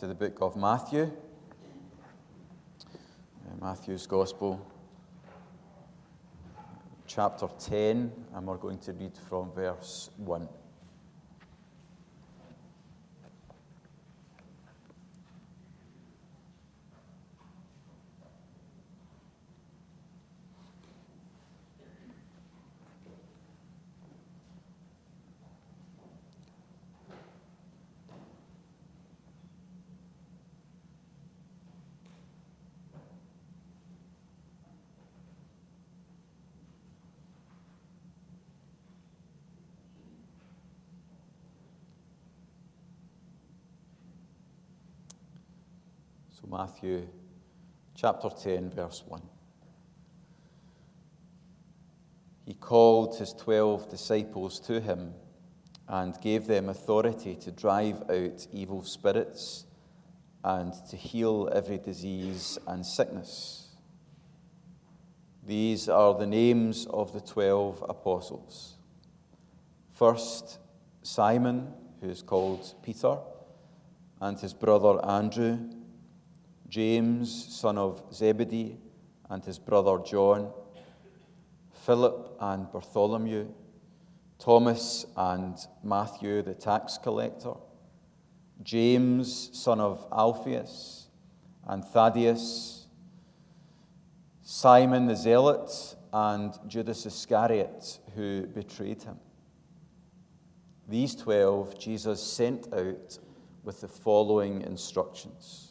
to the book of Matthew, uh, Matthew's Gospel, chapter 10, and we're going to read from verse 1. So, Matthew chapter 10, verse 1. He called his twelve disciples to him and gave them authority to drive out evil spirits and to heal every disease and sickness. These are the names of the twelve apostles. First, Simon, who is called Peter, and his brother Andrew James, son of Zebedee, and his brother John, Philip and Bartholomew, Thomas and Matthew the tax collector, James, son of Alphaeus, and Thaddeus, Simon the Zealot, and Judas Iscariot, who betrayed him. These twelve Jesus sent out with the following instructions.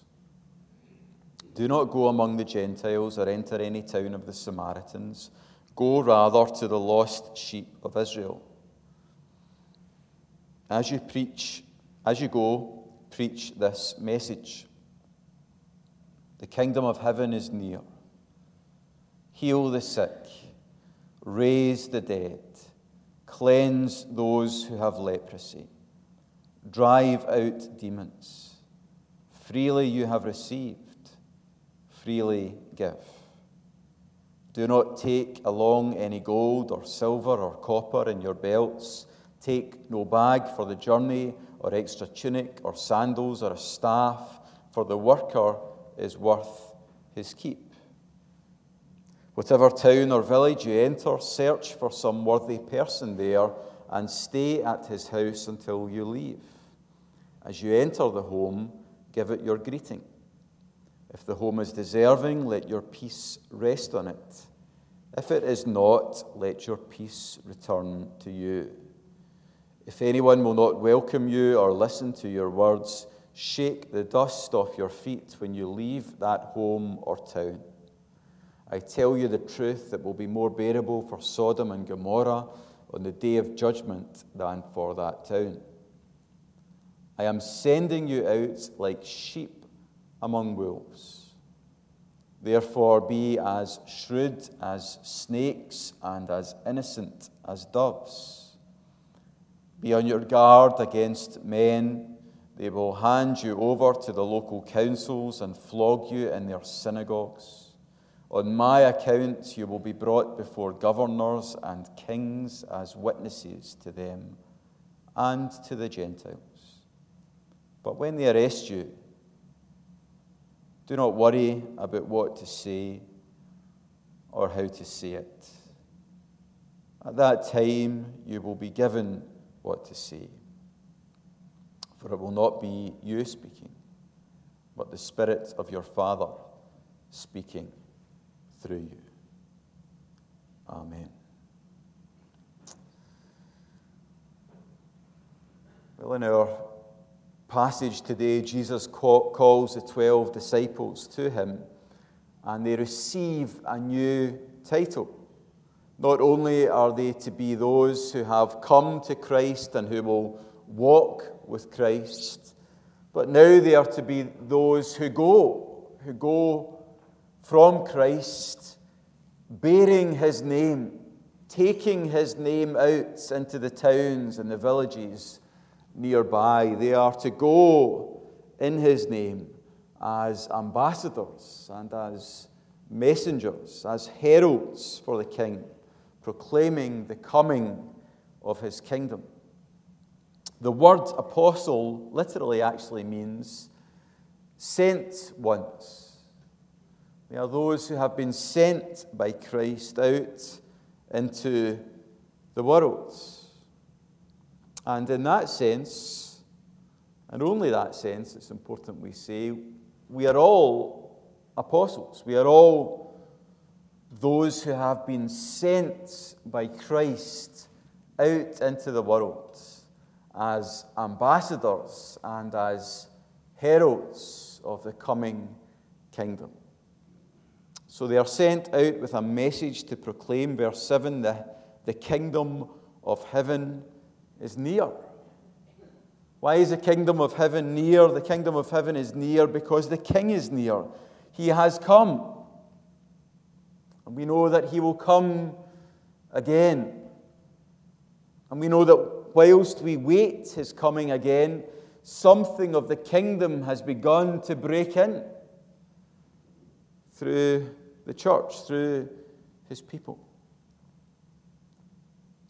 Do not go among the Gentiles or enter any town of the Samaritans. Go rather to the lost sheep of Israel. As you preach, as you go, preach this message. The kingdom of heaven is near. Heal the sick, raise the dead, cleanse those who have leprosy, drive out demons. Freely you have received freely give. Do not take along any gold or silver or copper in your belts. Take no bag for the journey, or extra tunic, or sandals, or a staff, for the worker is worth his keep. Whatever town or village you enter, search for some worthy person there and stay at his house until you leave. As you enter the home, give it your greeting. If the home is deserving, let your peace rest on it. If it is not, let your peace return to you. If anyone will not welcome you or listen to your words, shake the dust off your feet when you leave that home or town. I tell you the truth, it will be more bearable for Sodom and Gomorrah on the day of judgment than for that town. I am sending you out like sheep among wolves. Therefore, be as shrewd as snakes and as innocent as doves. Be on your guard against men. They will hand you over to the local councils and flog you in their synagogues. On my account, you will be brought before governors and kings as witnesses to them and to the Gentiles. But when they arrest you, do not worry about what to say or how to say it. At that time, you will be given what to say. For it will not be you speaking, but the Spirit of your Father speaking through you. Amen. Well, in our passage today, Jesus calls the 12 disciples to him and they receive a new title. Not only are they to be those who have come to Christ and who will walk with Christ, but now they are to be those who go, who go from Christ, bearing his name, taking his name out into the towns and the villages nearby. They are to go in his name as ambassadors and as messengers, as heralds for the king, proclaiming the coming of his kingdom. The word apostle literally actually means sent ones. They are those who have been sent by Christ out into the world. And in that sense, and only that sense, it's important we say, we are all apostles. We are all those who have been sent by Christ out into the world as ambassadors and as heralds of the coming kingdom. So they are sent out with a message to proclaim, verse 7, the, the kingdom of heaven is near. Why is the kingdom of heaven near? The kingdom of heaven is near because the king is near. He has come. And we know that he will come again. And we know that whilst we wait his coming again, something of the kingdom has begun to break in through the church, through his people.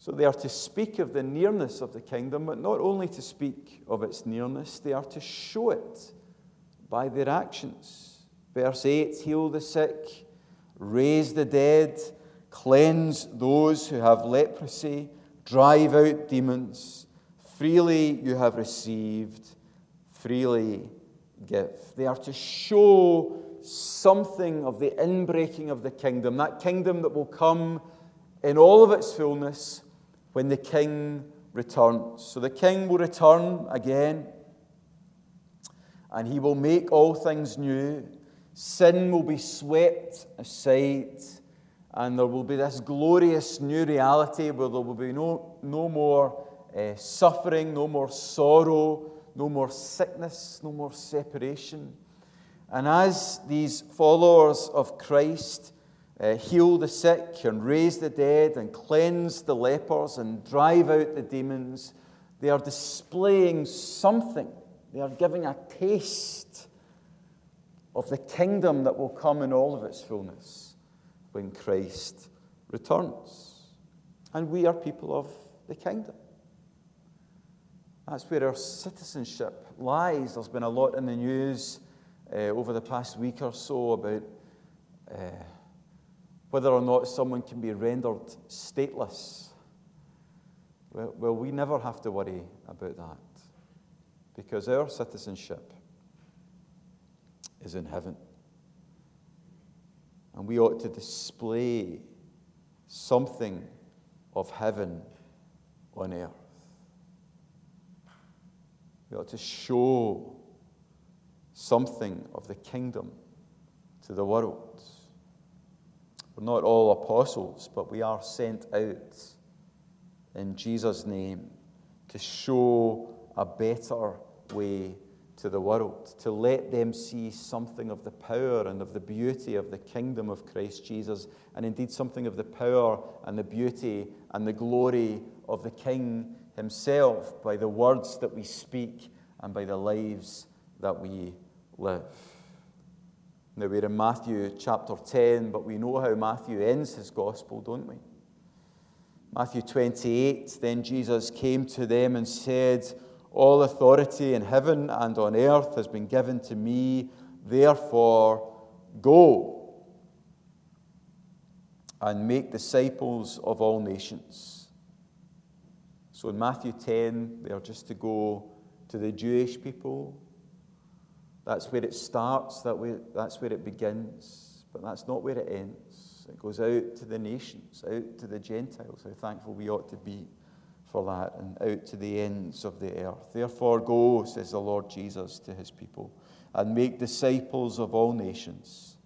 So they are to speak of the nearness of the kingdom, but not only to speak of its nearness, they are to show it by their actions. Verse 8 heal the sick, raise the dead, cleanse those who have leprosy, drive out demons. Freely you have received, freely give. They are to show something of the inbreaking of the kingdom, that kingdom that will come in all of its fullness when the king returns. So the king will return again, and he will make all things new. Sin will be swept aside, and there will be this glorious new reality where there will be no, no more uh, suffering, no more sorrow, no more sickness, no more separation. And as these followers of Christ, uh, heal the sick and raise the dead and cleanse the lepers and drive out the demons. They are displaying something. They are giving a taste of the kingdom that will come in all of its fullness when Christ returns. And we are people of the kingdom. That's where our citizenship lies. There's been a lot in the news uh, over the past week or so about. Uh, whether or not someone can be rendered stateless. Well, well, we never have to worry about that because our citizenship is in heaven. And we ought to display something of heaven on earth. We ought to show something of the kingdom to the world. We're not all apostles, but we are sent out in Jesus' name to show a better way to the world, to let them see something of the power and of the beauty of the kingdom of Christ Jesus, and indeed something of the power and the beauty and the glory of the King himself by the words that we speak and by the lives that we live. Now, we're in Matthew chapter 10, but we know how Matthew ends his gospel, don't we? Matthew 28 Then Jesus came to them and said, All authority in heaven and on earth has been given to me, therefore go and make disciples of all nations. So in Matthew 10, they are just to go to the Jewish people, that's where it starts, that way, that's where it begins, but that's not where it ends. It goes out to the nations, out to the Gentiles. How thankful we ought to be for that, and out to the ends of the earth. Therefore, go, says the Lord Jesus to his people, and make disciples of all nations,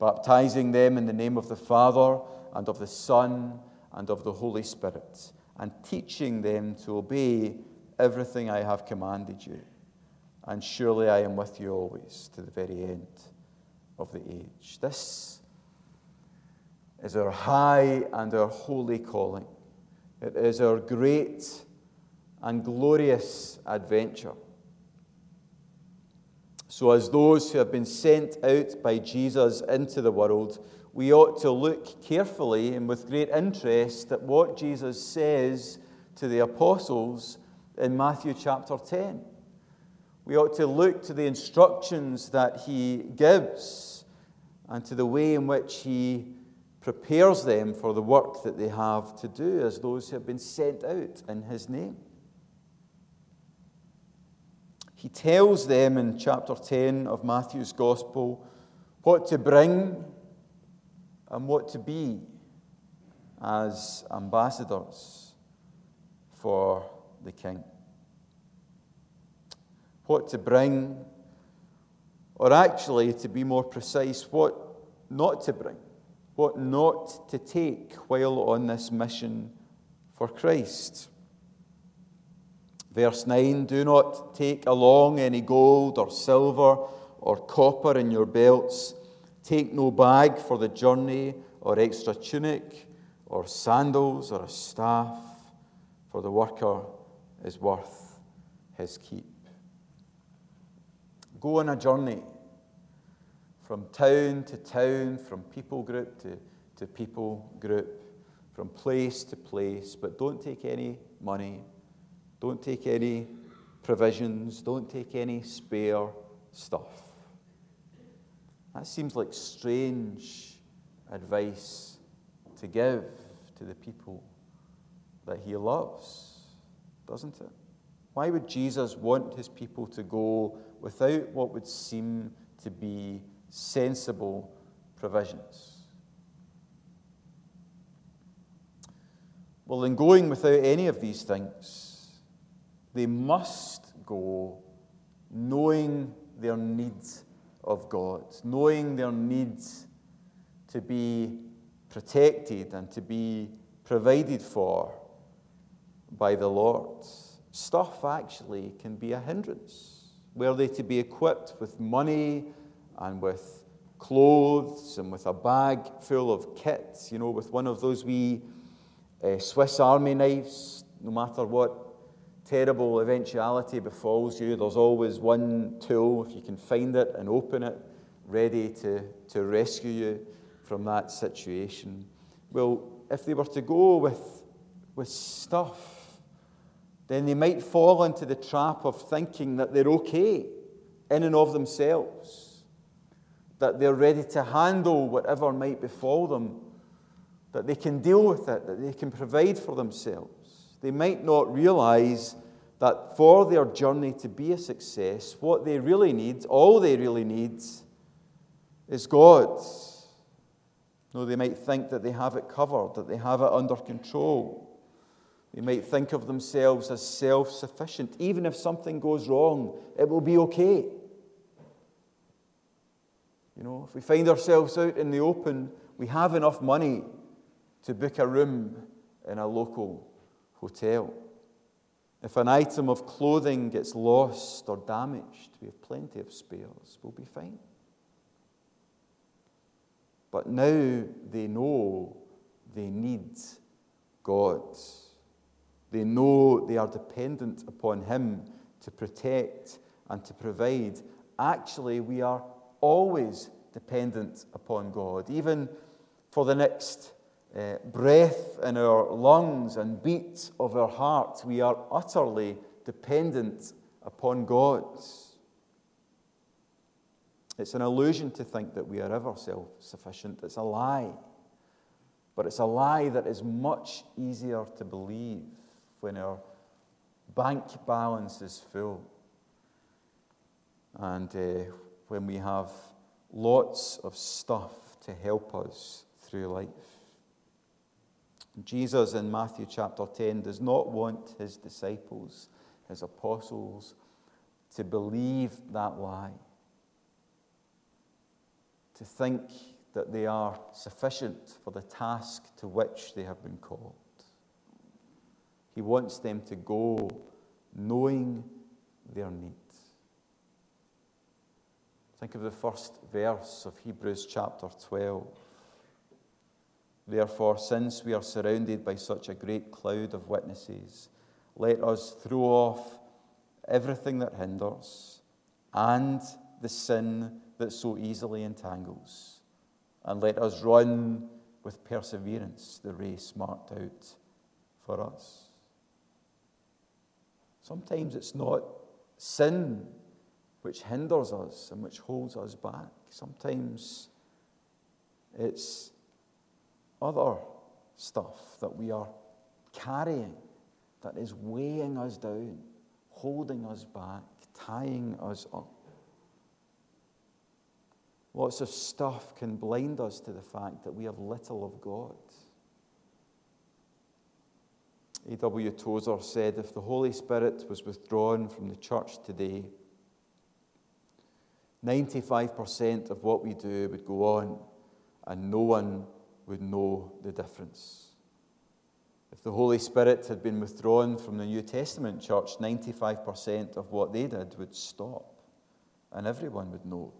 baptizing them in the name of the Father, and of the Son, and of the Holy Spirit, and teaching them to obey everything I have commanded you and surely I am with you always to the very end of the age. This is our high and our holy calling. It is our great and glorious adventure. So, as those who have been sent out by Jesus into the world, we ought to look carefully and with great interest at what Jesus says to the apostles in Matthew chapter 10 We ought to look to the instructions that he gives and to the way in which he prepares them for the work that they have to do as those who have been sent out in his name. He tells them in chapter 10 of Matthew's Gospel what to bring and what to be as ambassadors for the King. What to bring, or actually, to be more precise, what not to bring, what not to take while on this mission for Christ. Verse 9 Do not take along any gold or silver or copper in your belts. Take no bag for the journey, or extra tunic, or sandals, or a staff, for the worker is worth his keep. Go on a journey from town to town, from people group to, to people group, from place to place, but don't take any money, don't take any provisions, don't take any spare stuff. That seems like strange advice to give to the people that he loves, doesn't it? Why would Jesus want his people to go without what would seem to be sensible provisions? Well, in going without any of these things, they must go knowing their needs of God, knowing their needs to be protected and to be provided for by the Lord. Stuff actually can be a hindrance. Were they to be equipped with money and with clothes and with a bag full of kits, you know, with one of those wee uh, Swiss Army knives, no matter what terrible eventuality befalls you, there's always one tool, if you can find it and open it, ready to, to rescue you from that situation. Well, if they were to go with, with stuff, then they might fall into the trap of thinking that they're okay in and of themselves, that they're ready to handle whatever might befall them, that they can deal with it, that they can provide for themselves. They might not realize that for their journey to be a success, what they really need, all they really need, is God. No, they might think that they have it covered, that they have it under control. They might think of themselves as self sufficient. Even if something goes wrong, it will be okay. You know, if we find ourselves out in the open, we have enough money to book a room in a local hotel. If an item of clothing gets lost or damaged, we have plenty of spares. We'll be fine. But now they know they need God. They know they are dependent upon Him to protect and to provide. Actually, we are always dependent upon God, even for the next uh, breath in our lungs and beat of our heart, we are utterly dependent upon God. It's an illusion to think that we are ever self sufficient. It's a lie. But it's a lie that is much easier to believe when our bank balance is full and uh, when we have lots of stuff to help us through life. Jesus in Matthew chapter 10 does not want his disciples, his apostles, to believe that lie, to think that they are sufficient for the task to which they have been called. He wants them to go knowing their needs. Think of the first verse of Hebrews chapter 12. Therefore, since we are surrounded by such a great cloud of witnesses, let us throw off everything that hinders and the sin that so easily entangles, and let us run with perseverance the race marked out for us. Sometimes it's not sin which hinders us and which holds us back. Sometimes it's other stuff that we are carrying that is weighing us down, holding us back, tying us up. Lots of stuff can blind us to the fact that we have little of God. A.W. Tozer said if the Holy Spirit was withdrawn from the church today, 95% of what we do would go on and no one would know the difference. If the Holy Spirit had been withdrawn from the New Testament church, 95% of what they did would stop and everyone would know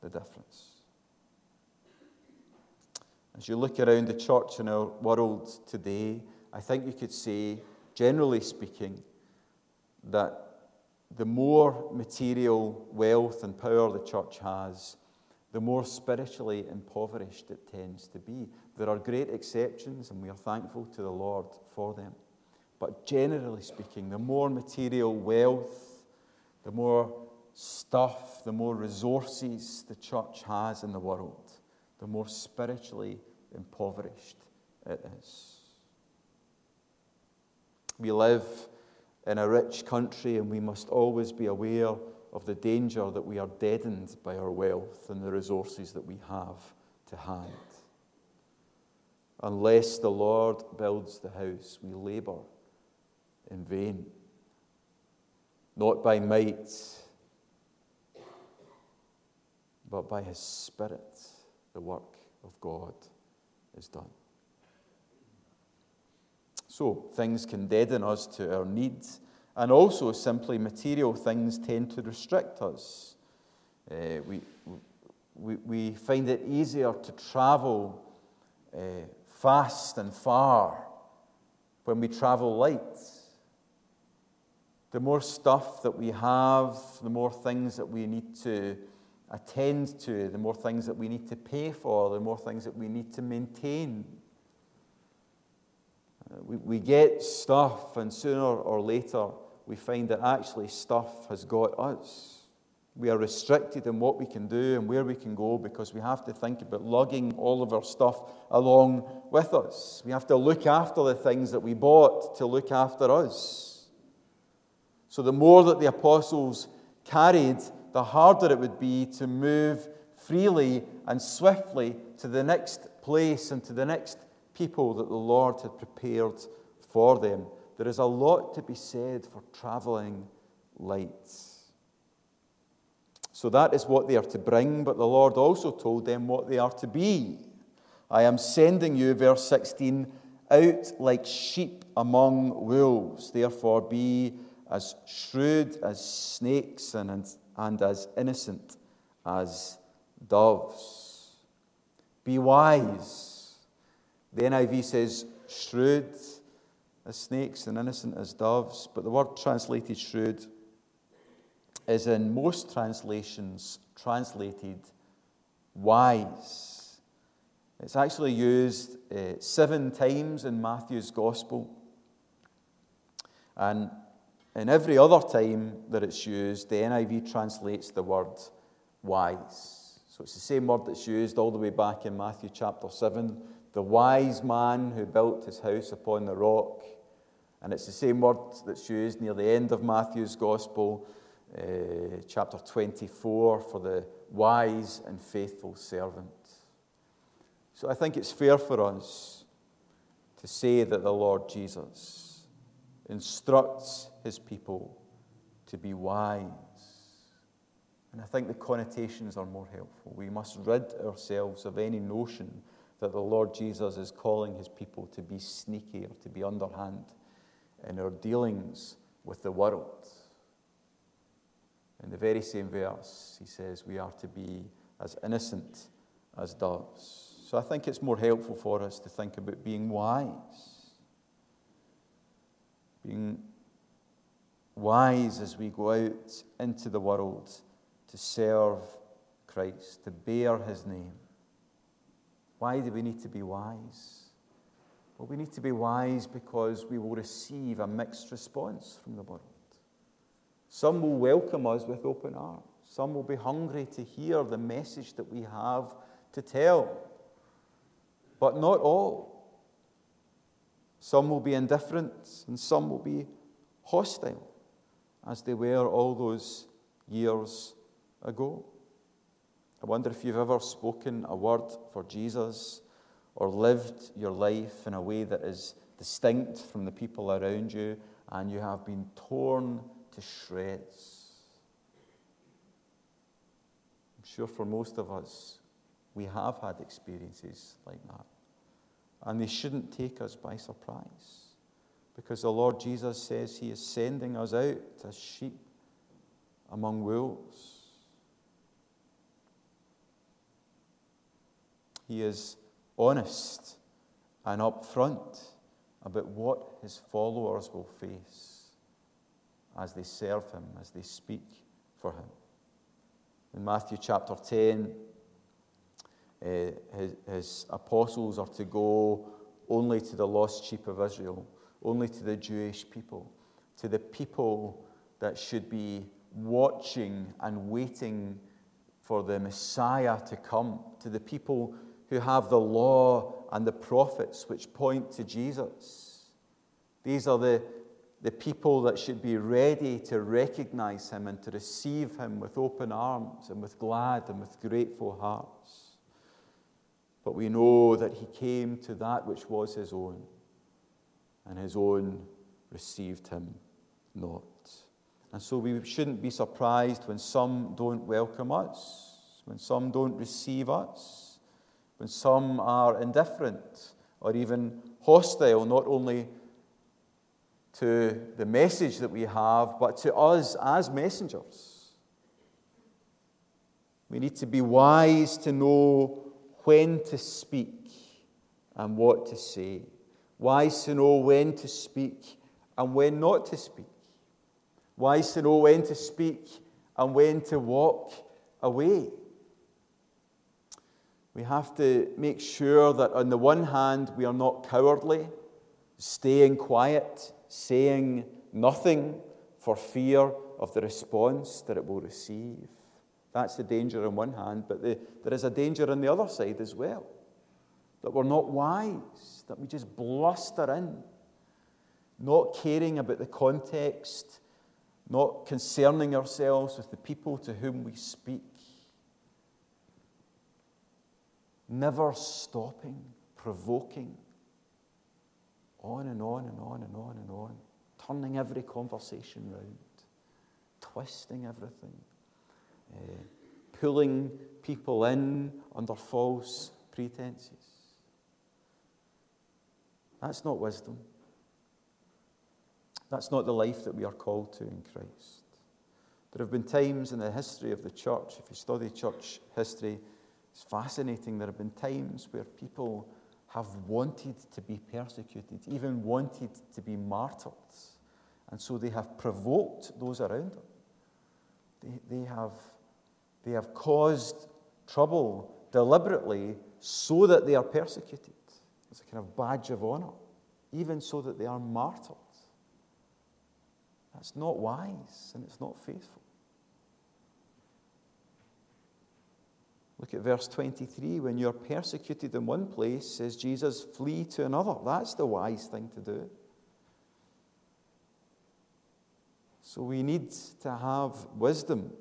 the difference. As you look around the church in our world today, I think you could say, generally speaking, that the more material wealth and power the church has, the more spiritually impoverished it tends to be. There are great exceptions, and we are thankful to the Lord for them. But generally speaking, the more material wealth, the more stuff, the more resources the church has in the world, the more spiritually impoverished it is. We live in a rich country, and we must always be aware of the danger that we are deadened by our wealth and the resources that we have to hand. Unless the Lord builds the house, we labor in vain. Not by might, but by His Spirit, the work of God is done. So, things can deaden us to our needs, and also simply material things tend to restrict us. Uh, we, we, we find it easier to travel uh, fast and far when we travel light. The more stuff that we have, the more things that we need to attend to, the more things that we need to pay for, the more things that we need to maintain. We, we get stuff, and sooner or later, we find that actually stuff has got us. We are restricted in what we can do and where we can go because we have to think about lugging all of our stuff along with us. We have to look after the things that we bought to look after us. So, the more that the apostles carried, the harder it would be to move freely and swiftly to the next place and to the next people that the Lord had prepared for them. There is a lot to be said for traveling light. So that is what they are to bring, but the Lord also told them what they are to be. I am sending you, verse 16, out like sheep among wolves. Therefore, be as shrewd as snakes and, and as innocent as doves. Be wise the NIV says shrewd as snakes and innocent as doves, but the word translated shrewd is in most translations translated wise. It's actually used uh, seven times in Matthew's Gospel. And in every other time that it's used, the NIV translates the word wise. So it's the same word that's used all the way back in Matthew chapter 7 the wise man who built his house upon the rock. And it's the same word that's used near the end of Matthew's Gospel, uh, chapter 24, for the wise and faithful servant. So I think it's fair for us to say that the Lord Jesus instructs his people to be wise. And I think the connotations are more helpful. We must rid ourselves of any notion that the Lord Jesus is calling his people to be sneaky or to be underhand in our dealings with the world. In the very same verse, he says we are to be as innocent as doves. So I think it's more helpful for us to think about being wise. Being wise as we go out into the world to serve Christ, to bear his name. Why do we need to be wise? Well, we need to be wise because we will receive a mixed response from the world. Some will welcome us with open arms. Some will be hungry to hear the message that we have to tell. But not all. Some will be indifferent and some will be hostile, as they were all those years ago. I wonder if you've ever spoken a word for Jesus or lived your life in a way that is distinct from the people around you and you have been torn to shreds. I'm sure for most of us, we have had experiences like that. And they shouldn't take us by surprise. Because the Lord Jesus says He is sending us out as sheep among wolves. He is honest and upfront about what His followers will face as they serve him, as they speak for him. In Matthew chapter 10, uh, his, his apostles are to go only to the lost sheep of Israel, only to the Jewish people, to the people that should be watching and waiting for the Messiah to come, to the people who have the law and the prophets which point to Jesus. These are the the people that should be ready to recognize him and to receive him with open arms and with glad and with grateful hearts. But we know that he came to that which was his own, and his own received him not. And so we shouldn't be surprised when some don't welcome us, when some don't receive us, when some are indifferent or even hostile, not only to the message that we have, but to us as messengers. We need to be wise to know when to speak and what to say, wise to know when to speak and when not to speak, wise to know when to speak and when to walk away. We have to make sure that, on the one hand, we are not cowardly, staying quiet saying nothing for fear of the response that it will receive. That's the danger on one hand, but the, there is a danger on the other side as well. That we're not wise, that we just bluster in, not caring about the context, not concerning ourselves with the people to whom we speak, never stopping, provoking, on and on and on and on and on, turning every conversation round, twisting everything, uh, pulling people in under false pretenses. That's not wisdom. That's not the life that we are called to in Christ. There have been times in the history of the church, if you study church history, it's fascinating. There have been times where people have wanted to be persecuted, even wanted to be martyred. And so they have provoked those around them. They, they, have, they have caused trouble deliberately so that they are persecuted. It's a kind of badge of honor, even so that they are martyred. That's not wise and it's not faithful. Look at verse 23. When you're persecuted in one place, says Jesus, flee to another. That's the wise thing to do. So we need to have wisdom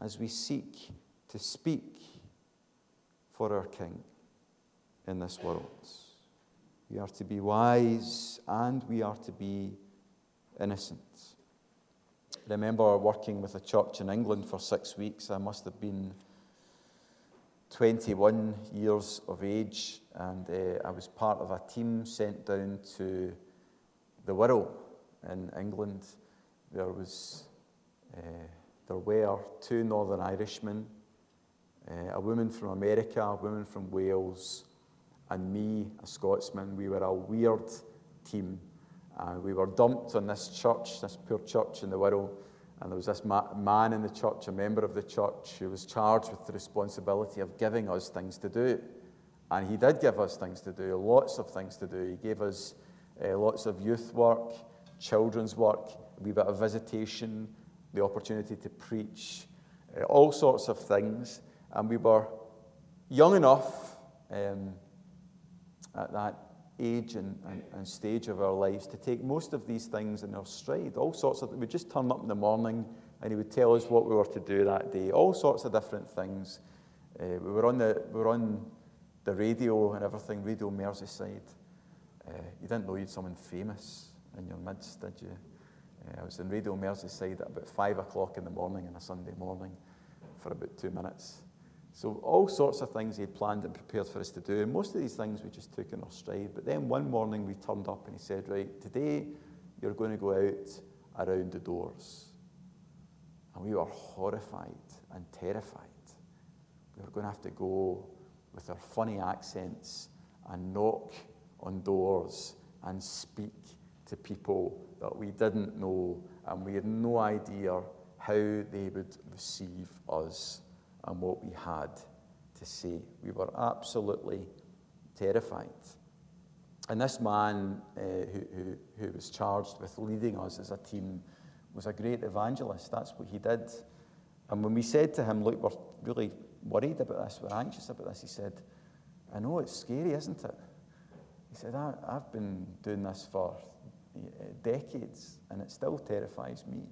as we seek to speak for our King in this world. We are to be wise and we are to be innocent. I remember working with a church in England for six weeks. I must have been 21 years of age, and uh, I was part of a team sent down to the Wirral in England. There was uh, there were two Northern Irishmen, uh, a woman from America, a woman from Wales, and me, a Scotsman. We were a weird team. we were dumped on this church, this poor church in the Wirral, and there was this ma- man in the church, a member of the church, who was charged with the responsibility of giving us things to do. And he did give us things to do, lots of things to do. He gave us uh, lots of youth work, children's work, a wee bit of visitation, the opportunity to preach uh, all sorts of things. And we were young enough um, at that age and, and, and, stage of our lives to take most of these things in our stride. All sorts of, we'd just turn up in the morning and he would tell us what we were to do that day. All sorts of different things. Uh, we, were on the, we were on the radio and everything, Radio Merseyside. Uh, you didn't know you'd someone famous in your midst, did you? Uh, I was in Radio Merseyside at about five o'clock in the morning on a Sunday morning for about two minutes. So, all sorts of things he had planned and prepared for us to do. And most of these things we just took in our stride. But then one morning we turned up and he said, Right, today you're going to go out around the doors. And we were horrified and terrified. We were going to have to go with our funny accents and knock on doors and speak to people that we didn't know and we had no idea how they would receive us and what we had to say. We were absolutely terrified. And this man uh, who, who, who was charged with leading us as a team was a great evangelist. That's what he did. And when we said to him, Look, we're really worried about this, we're anxious about this, he said, I know it's scary, isn't it? He said, I, have been doing this for uh, decades and it still terrifies me.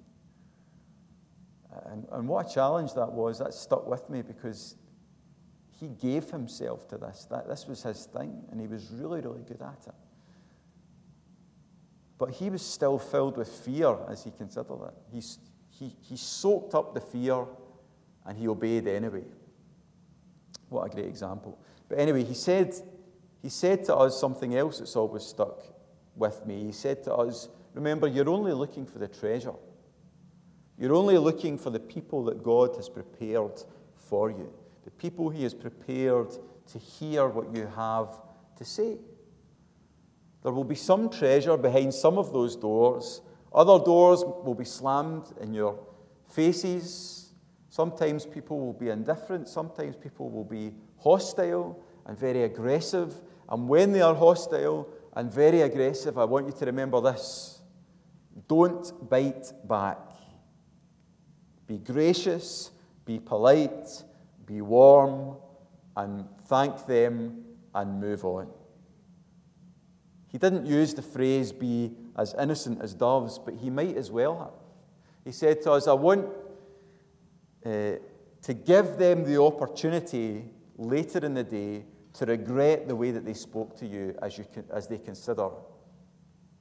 And, and what a challenge that was, that stuck with me because he gave himself to this. That, this was his thing, and he was really, really good at it. But he was still filled with fear as he considered it. He, he, he soaked up the fear and he obeyed anyway. What a great example. But anyway, he said, he said to us something else that's always stuck with me. He said to us, Remember, you're only looking for the treasure. You're only looking for the people that God has prepared for you, the people He has prepared to hear what you have to say. There will be some treasure behind some of those doors. Other doors will be slammed in your faces. Sometimes people will be indifferent. Sometimes people will be hostile and very aggressive. And when they are hostile and very aggressive, I want you to remember this don't bite back. Be gracious, be polite, be warm, and thank them and move on. He didn't use the phrase be as innocent as doves, but he might as well have. He said to us, I want uh, to give them the opportunity later in the day to regret the way that they spoke to you as, you as they consider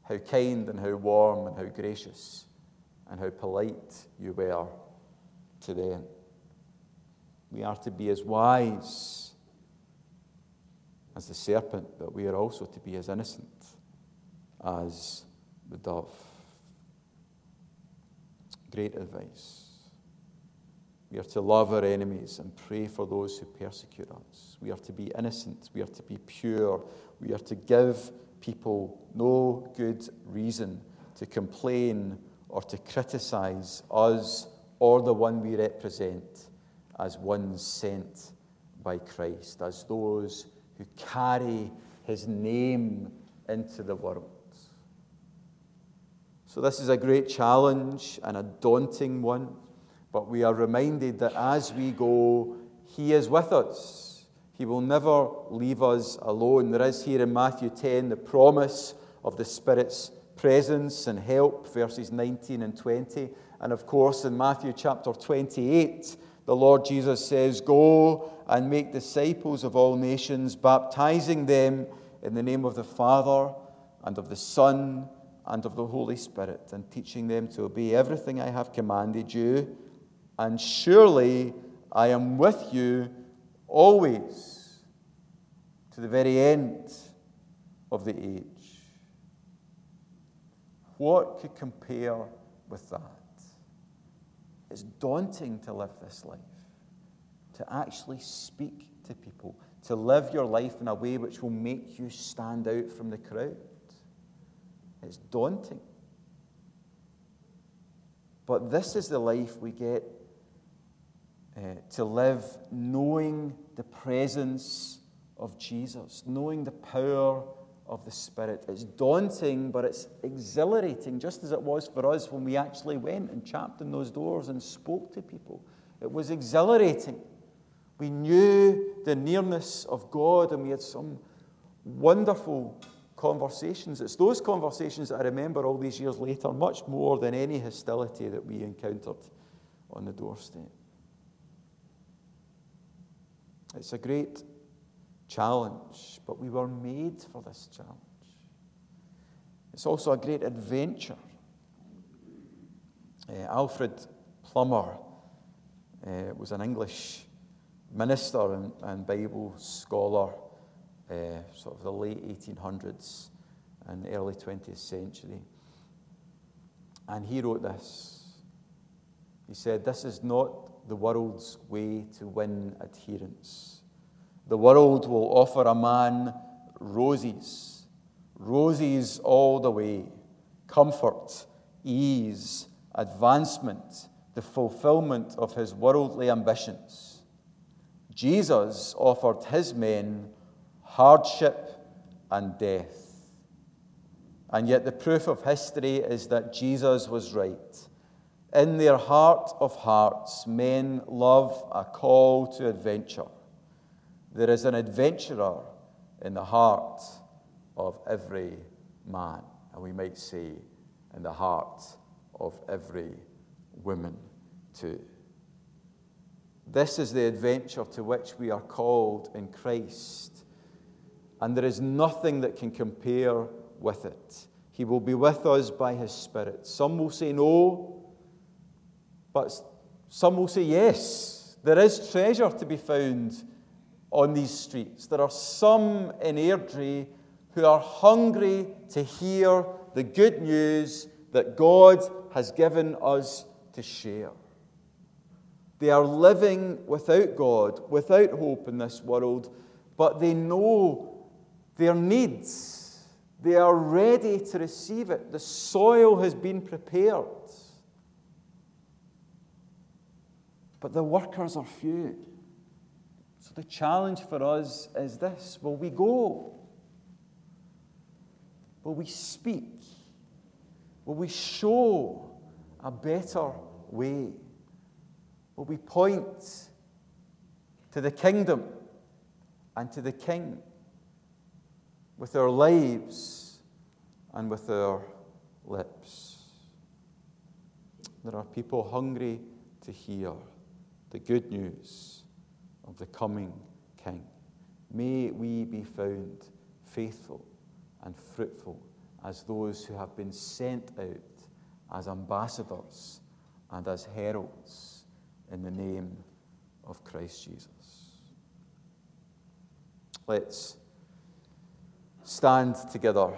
how kind and how warm and how gracious and how polite you were to them. We are to be as wise as the serpent, but we are also to be as innocent as the dove. Great advice. We are to love our enemies and pray for those who persecute us. We are to be innocent. We are to be pure. We are to give people no good reason to complain or to criticize us or the one we represent as ones sent by Christ, as those who carry his name into the world. So, this is a great challenge and a daunting one, but we are reminded that as we go, he is with us. He will never leave us alone. There is here in Matthew 10 the promise of the Spirit's presence and help, verses 19 and 20. And of course, in Matthew chapter 28, the Lord Jesus says, Go and make disciples of all nations, baptizing them in the name of the Father and of the Son and of the Holy Spirit, and teaching them to obey everything I have commanded you. And surely I am with you always to the very end of the age. What could compare with that? It's daunting to live this life, to actually speak to people, to live your life in a way which will make you stand out from the crowd. It's daunting. But this is the life we get uh, to live knowing the presence of Jesus, knowing the power of the Spirit. It's daunting, but it's exhilarating, just as it was for us when we actually went and chapped on those doors and spoke to people. It was exhilarating. We knew the nearness of God, and we had some wonderful conversations. It's those conversations that I remember all these years later, much more than any hostility that we encountered on the doorstep. It's a great challenge, but we were made for this challenge. It's also a great adventure. Uh, Alfred Plummer uh, was an English minister and, and Bible scholar, uh, sort of the late 1800s and early 20th century. And he wrote this. He said, This is not the world's way to win adherence. The world will offer a man roses, roses all the way, comfort, ease, advancement, the fulfillment of his worldly ambitions. Jesus offered his men hardship and death. And yet, the proof of history is that Jesus was right. In their heart of hearts, men love a call to adventure. There is an adventurer in the heart of every man, and we might say, in the heart of every woman, too. This is the adventure to which we are called in Christ, and there is nothing that can compare with it. He will be with us by His Spirit. Some will say no, but some will say yes. There is treasure to be found on these streets. There are some in Airdrie who are hungry to hear the good news that God has given us to share. They are living without God, without hope in this world, but they know their needs. They are ready to receive it. The soil has been prepared. But the workers are few. The challenge for us is this will we go? Will we speak? Will we show a better way? Will we point to the kingdom and to the king with our lives and with our lips? There are people hungry to hear the good news of the coming King. May we be found faithful and fruitful as those who have been sent out as ambassadors and as heralds in the name of Christ Jesus. Let's stand together